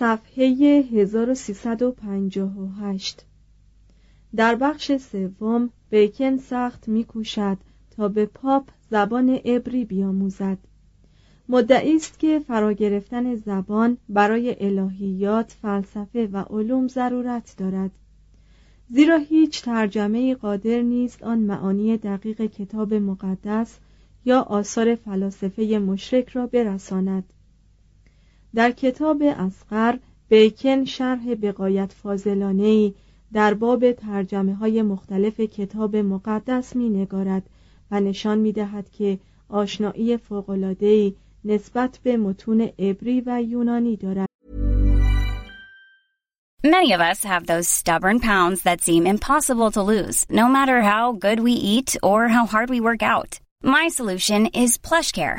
صفحه 1358 در بخش سوم بیکن سخت میکوشد تا به پاپ زبان عبری بیاموزد. مدعی است که فرا گرفتن زبان برای الهیات فلسفه و علوم ضرورت دارد. زیرا هیچ ترجمه قادر نیست آن معانی دقیق کتاب مقدس یا آثار فلاسفه مشرک را برساند. در کتاب اسقر بیکن شرح بقایت فازلانه ای در باب ترجمه های مختلف کتاب مقدس می نگارد و نشان می دهد که آشنایی فوق العاده ای نسبت به متون عبری و یونانی دارد. Many of us have those stubborn pounds that seem impossible to lose no matter how good we eat or how hard we work out. My solution is plush care.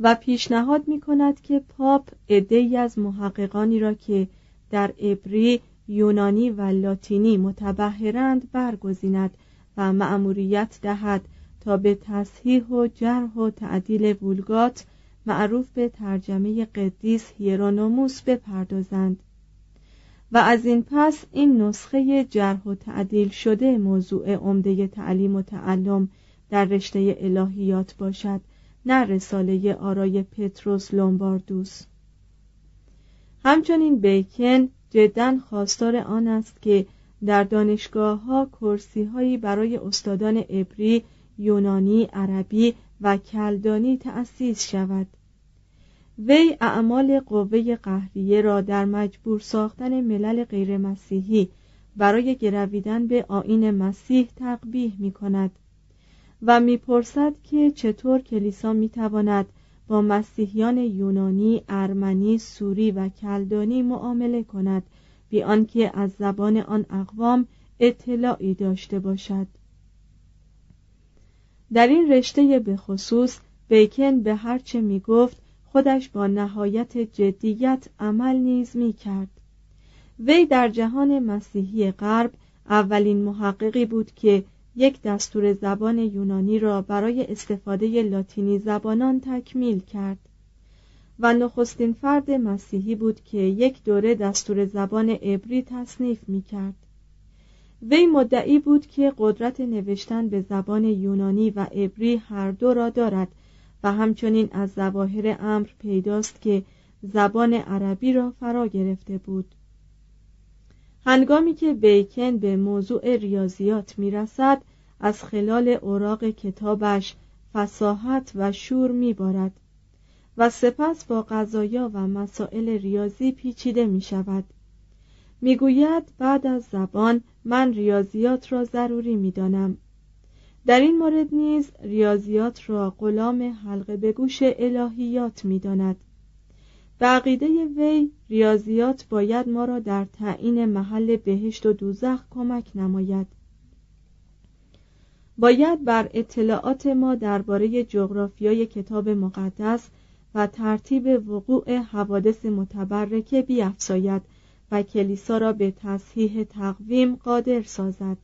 و پیشنهاد می کند که پاپ عدهای از محققانی را که در عبری، یونانی و لاتینی متبهرند برگزیند و مأموریت دهد تا به تصحیح و جرح و تعدیل وولگات معروف به ترجمه قدیس هیرونوموس بپردازند. و از این پس این نسخه جرح و تعدیل شده موضوع عمده تعلیم و تعلم در رشته الهیات باشد. نه رساله آرای پتروس لومباردوس. همچنین بیکن جدا خواستار آن است که در دانشگاه ها کرسی هایی برای استادان عبری، یونانی، عربی و کلدانی تأسیس شود. وی اعمال قوه قهریه را در مجبور ساختن ملل غیر مسیحی برای گرویدن به آین مسیح تقبیح می کند و می‌پرسد که چطور کلیسا می‌تواند با مسیحیان یونانی، ارمنی، سوری و کلدانی معامله کند بی آنکه از زبان آن اقوام اطلاعی داشته باشد. در این رشته به خصوص بیکن به هرچه می گفت خودش با نهایت جدیت عمل نیز می کرد وی در جهان مسیحی غرب اولین محققی بود که یک دستور زبان یونانی را برای استفاده لاتینی زبانان تکمیل کرد و نخستین فرد مسیحی بود که یک دوره دستور زبان عبری تصنیف می کرد. وی مدعی بود که قدرت نوشتن به زبان یونانی و عبری هر دو را دارد و همچنین از ظواهر امر پیداست که زبان عربی را فرا گرفته بود هنگامی که بیکن به موضوع ریاضیات می‌رسد از خلال اوراق کتابش فساحت و شور میبارد و سپس با قضایا و مسائل ریاضی پیچیده می شود می‌گوید بعد از زبان من ریاضیات را ضروری می‌دانم. در این مورد نیز ریاضیات را غلام حلقه به گوش الهیات می‌داند. به عقیده وی ریاضیات باید ما را در تعیین محل بهشت و دوزخ کمک نماید. باید بر اطلاعات ما درباره جغرافیای کتاب مقدس و ترتیب وقوع حوادث متبرکه بیافزاید و کلیسا را به تصحیح تقویم قادر سازد.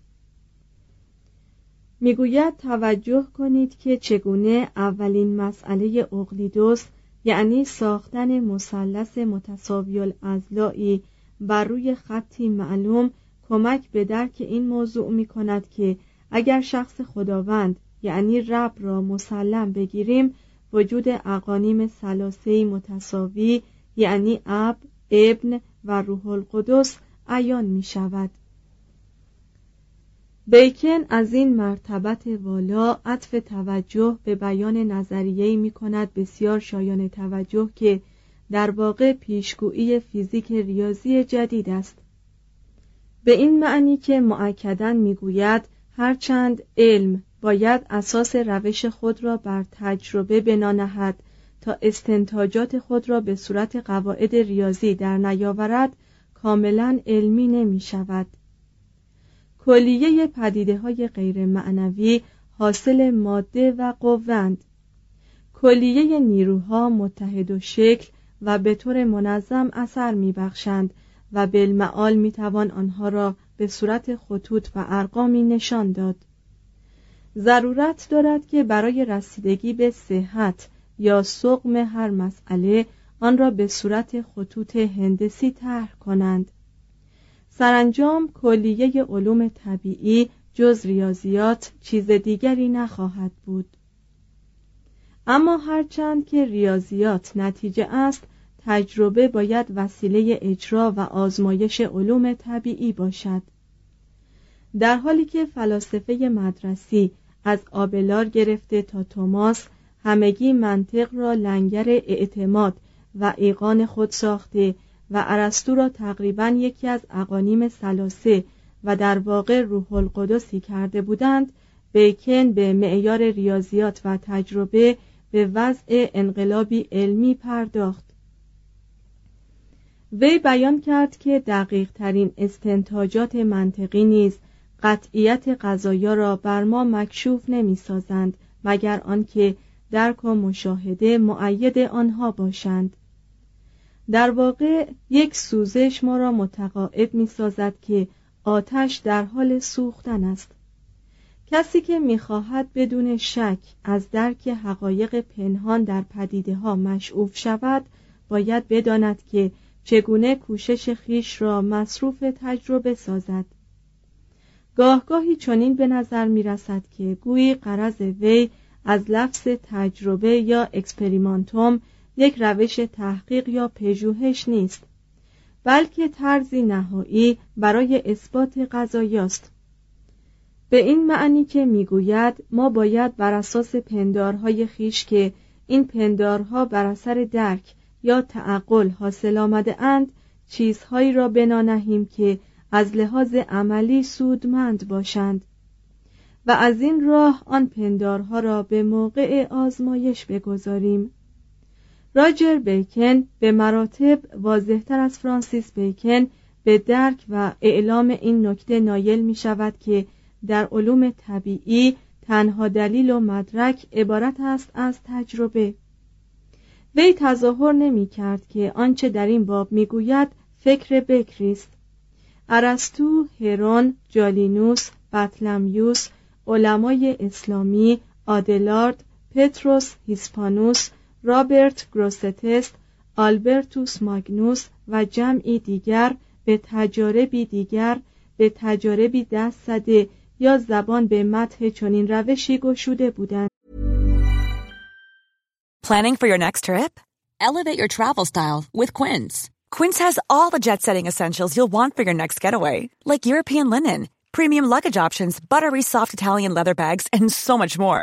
می‌گوید توجه کنید که چگونه اولین مسئله اقلیدوس یعنی ساختن مثلث متساوی الاضلاعی بر روی خطی معلوم کمک به درک این موضوع می کند که اگر شخص خداوند یعنی رب را مسلم بگیریم وجود اقانیم سلاسهی متساوی یعنی اب، ابن و روح القدس عیان می شود بیکن از این مرتبت والا عطف توجه به بیان نظریه‌ای می کند بسیار شایان توجه که در واقع پیشگویی فیزیک ریاضی جدید است. به این معنی که معکدن می‌گوید هرچند علم باید اساس روش خود را بر تجربه بنا نهد تا استنتاجات خود را به صورت قواعد ریاضی در نیاورد کاملا علمی نمی شود کلیه پدیده های غیر معنوی حاصل ماده و قوند کلیه نیروها متحد و شکل و به طور منظم اثر می بخشند و بالمعال می توان آنها را به صورت خطوط و ارقامی نشان داد. ضرورت دارد که برای رسیدگی به صحت یا سقم هر مسئله آن را به صورت خطوط هندسی طرح کنند. سرانجام کلیه علوم طبیعی جز ریاضیات چیز دیگری نخواهد بود. اما هرچند که ریاضیات نتیجه است تجربه باید وسیله اجرا و آزمایش علوم طبیعی باشد. در حالی که فلاسفه مدرسی از آبلار گرفته تا توماس همگی منطق را لنگر اعتماد و ایقان خود ساخته و ارسطو را تقریبا یکی از اقانیم سلاسه و در واقع روح القدسی کرده بودند بیکن به معیار ریاضیات و تجربه به وضع انقلابی علمی پرداخت. وی بیان کرد که دقیق ترین استنتاجات منطقی نیز قطعیت قضایا را بر ما مکشوف نمی سازند مگر آنکه درک و مشاهده معید آنها باشند. در واقع یک سوزش ما را متقاعد می سازد که آتش در حال سوختن است. کسی که می‌خواهد بدون شک از درک حقایق پنهان در پدیده ها مشعوف شود باید بداند که چگونه کوشش خیش را مصروف تجربه سازد. گاهگاهی چنین به نظر می رسد که گویی قرض وی از لفظ تجربه یا اکسپریمانتوم یک روش تحقیق یا پژوهش نیست بلکه طرزی نهایی برای اثبات قضایاست به این معنی که می‌گوید ما باید بر اساس پندارهای خیش که این پندارها بر اثر درک یا تعقل حاصل آمده اند چیزهایی را بنا نهیم که از لحاظ عملی سودمند باشند و از این راه آن پندارها را به موقع آزمایش بگذاریم. راجر بیکن به مراتب واضحتر از فرانسیس بیکن به درک و اعلام این نکته نایل می شود که در علوم طبیعی تنها دلیل و مدرک عبارت است از تجربه. وی تظاهر نمی کرد که آنچه در این باب می گوید فکر بکری است. ارسطو، هرون، جالینوس، بطلمیوس، علمای اسلامی، آدلارد، پتروس، هیسپانوس، رابرت گروستست آلبرتوس ماگنوس و جمعی دیگر به تجاربی دیگر به تجاربی دست زده یا زبان به متح چنین روشی گشوده بودند Planning for your next trip? Elevate your travel style with Quince. Quince has all the jet-setting essentials you'll want for your next getaway, like European linen, premium luggage options, buttery soft Italian leather bags, and so much more.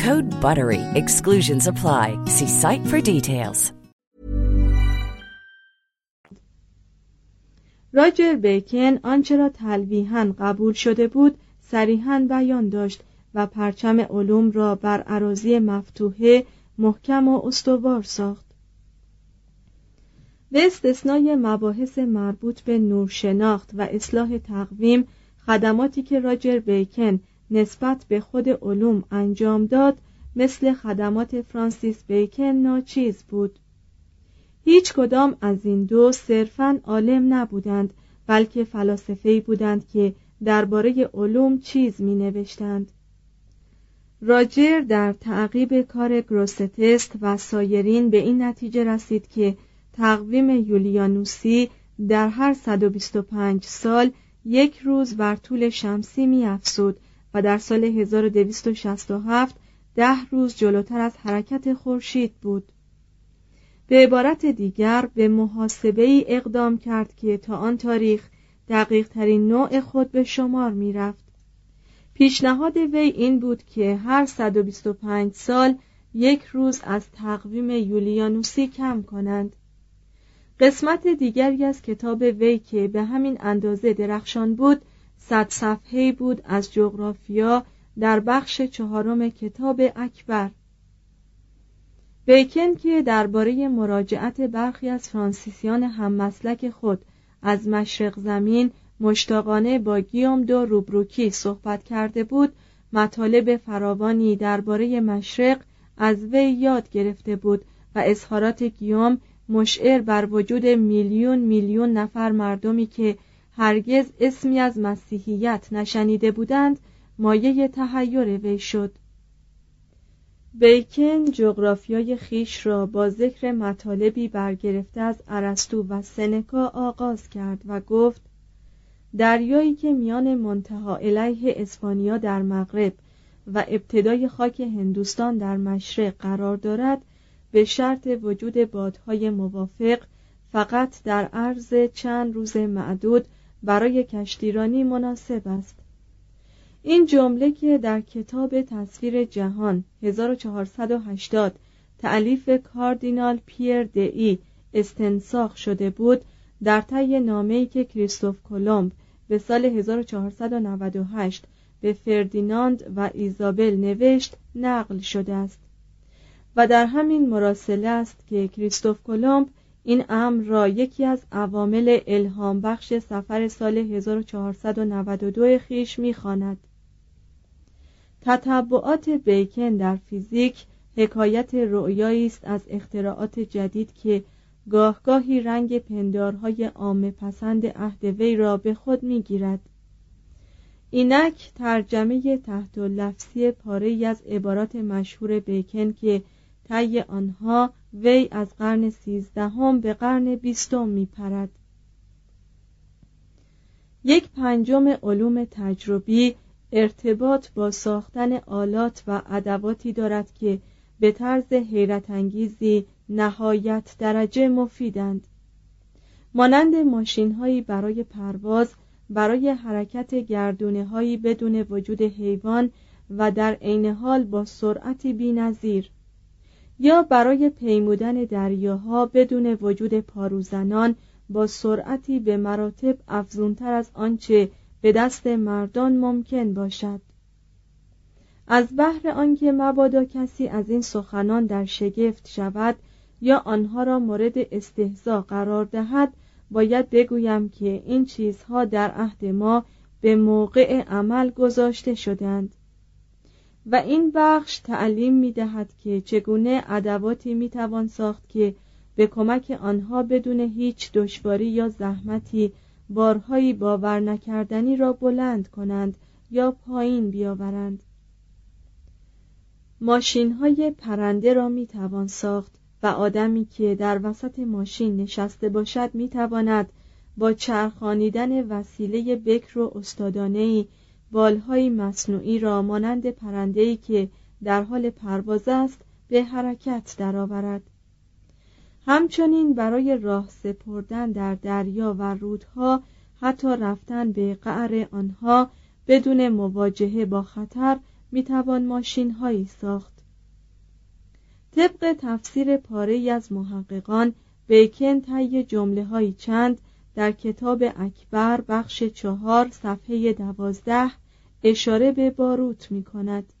Code BUTTERY. Exclusions apply. See site for details. راجر بیکن آنچه را تلویحا قبول شده بود صریحا بیان داشت و پرچم علوم را بر عراضی مفتوحه محکم و استوار ساخت به استثنای مباحث مربوط به نورشناخت و اصلاح تقویم خدماتی که راجر بیکن نسبت به خود علوم انجام داد مثل خدمات فرانسیس بیکن ناچیز بود هیچ کدام از این دو صرفا عالم نبودند بلکه فلاسفه‌ای بودند که درباره علوم چیز می نوشتند. راجر در تعقیب کار گروستست و سایرین به این نتیجه رسید که تقویم یولیانوسی در هر 125 سال یک روز بر طول شمسی می افسود و در سال 1267 ده روز جلوتر از حرکت خورشید بود. به عبارت دیگر به محاسبه ای اقدام کرد که تا آن تاریخ دقیق ترین نوع خود به شمار می رفت. پیشنهاد وی این بود که هر 125 سال یک روز از تقویم یولیانوسی کم کنند. قسمت دیگری از کتاب وی که به همین اندازه درخشان بود صد صفحه بود از جغرافیا در بخش چهارم کتاب اکبر. بیکن که درباره مراجعت برخی از فرانسیسیان هم مسلک خود از مشرق زمین مشتاقانه با گیوم دو روبروکی صحبت کرده بود مطالب فراوانی درباره مشرق از وی یاد گرفته بود و اظهارات گیوم مشعر بر وجود میلیون میلیون نفر مردمی که هرگز اسمی از مسیحیت نشنیده بودند مایه تحیر وی شد. بیکن جغرافیای خیش را با ذکر مطالبی برگرفته از ارسطو و سنکا آغاز کرد و گفت دریایی که میان منتها علیه اسپانیا در مغرب و ابتدای خاک هندوستان در مشرق قرار دارد به شرط وجود بادهای موافق فقط در عرض چند روز معدود برای کشتیرانی مناسب است. این جمله که در کتاب تصویر جهان 1480 تعلیف کاردینال پیر ای استنساخ شده بود در طی نامه‌ای که کریستوف کلمب به سال 1498 به فردیناند و ایزابل نوشت نقل شده است. و در همین مراسله است که کریستوف کلمب این امر را یکی از عوامل الهام بخش سفر سال 1492 خیش می‌خواند. تطبعات بیکن در فیزیک حکایت رؤیایی است از اختراعات جدید که گاهگاهی رنگ پندارهای عامه پسند عهد وی را به خود می‌گیرد اینک ترجمه تحت لفظی پاره از عبارات مشهور بیکن که طی آنها وی از قرن سیزدهم به قرن بیستم میپرد. یک پنجم علوم تجربی ارتباط با ساختن آلات و ادواتی دارد که به طرز حیرت انگیزی نهایت درجه مفیدند. مانند ماشین هایی برای پرواز برای حرکت گردونه هایی بدون وجود حیوان و در عین حال با سرعتی بینظیر. یا برای پیمودن دریاها بدون وجود پاروزنان با سرعتی به مراتب افزونتر از آنچه به دست مردان ممکن باشد. از بحر آنکه مبادا کسی از این سخنان در شگفت شود یا آنها را مورد استهزا قرار دهد باید بگویم که این چیزها در عهد ما به موقع عمل گذاشته شدند و این بخش تعلیم می دهد که چگونه ادواتی می توان ساخت که به کمک آنها بدون هیچ دشواری یا زحمتی بارهایی باور نکردنی را بلند کنند یا پایین بیاورند. ماشین های پرنده را می توان ساخت و آدمی که در وسط ماشین نشسته باشد می تواند با چرخانیدن وسیله بکر و استادانهای بالهای مصنوعی را مانند پرنده‌ای که در حال پرواز است به حرکت درآورد. همچنین برای راه سپردن در دریا و رودها حتی رفتن به قعر آنها بدون مواجهه با خطر می‌توان ماشین هایی ساخت. طبق تفسیر پاره از محققان بیکن طی جمله های چند در کتاب اکبر بخش چهار صفحه دوازده اشاره به باروت می کند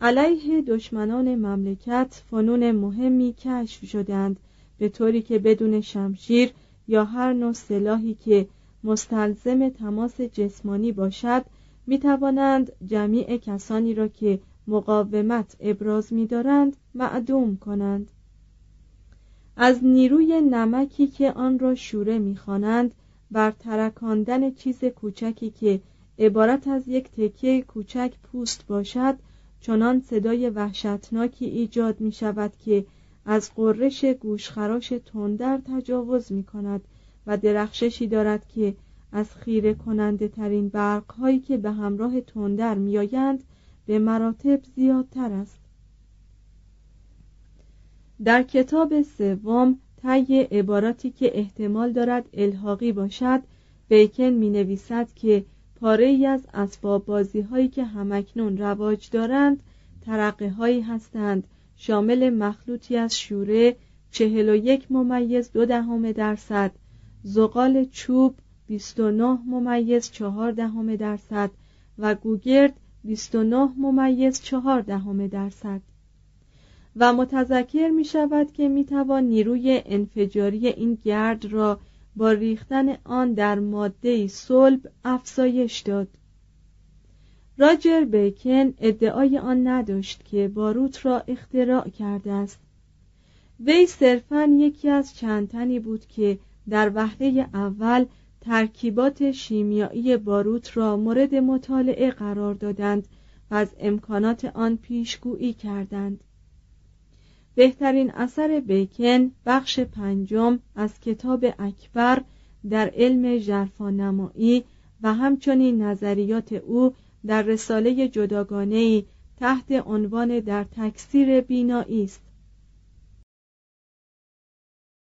علیه دشمنان مملکت فنون مهمی کشف شدند به طوری که بدون شمشیر یا هر نوع سلاحی که مستلزم تماس جسمانی باشد می توانند جمیع کسانی را که مقاومت ابراز می دارند معدوم کنند. از نیروی نمکی که آن را شوره می‌خوانند بر ترکاندن چیز کوچکی که عبارت از یک تکه کوچک پوست باشد چنان صدای وحشتناکی ایجاد می شود که از قررش گوشخراش تندر تجاوز می کند و درخششی دارد که از خیره کننده ترین برق هایی که به همراه تندر میآیند به مراتب زیادتر است. در کتاب سوم طی عباراتی که احتمال دارد الحاقی باشد بیکن می نویسد که پاره ای از اسباب بازی هایی که همکنون رواج دارند ترقه هایی هستند. شامل مخلوطی از شوره چهل و یک ممیز دو دهم درصد زغال چوب 29 ممیز چهار دهم درصد و گوگرد 29 ممیز چهار دهم درصد. و متذکر می شود که می توان نیروی انفجاری این گرد را با ریختن آن در ماده صلب افزایش داد. راجر بیکن ادعای آن نداشت که باروت را اختراع کرده است. وی صرفا یکی از چند تنی بود که در وهله اول ترکیبات شیمیایی باروت را مورد مطالعه قرار دادند و از امکانات آن پیشگویی کردند. بهترین اثر بیکن بخش پنجم از کتاب اکبر در علم جرفانمایی و همچنین نظریات او در رساله جداگانه تحت عنوان در تکثیر بینایی است.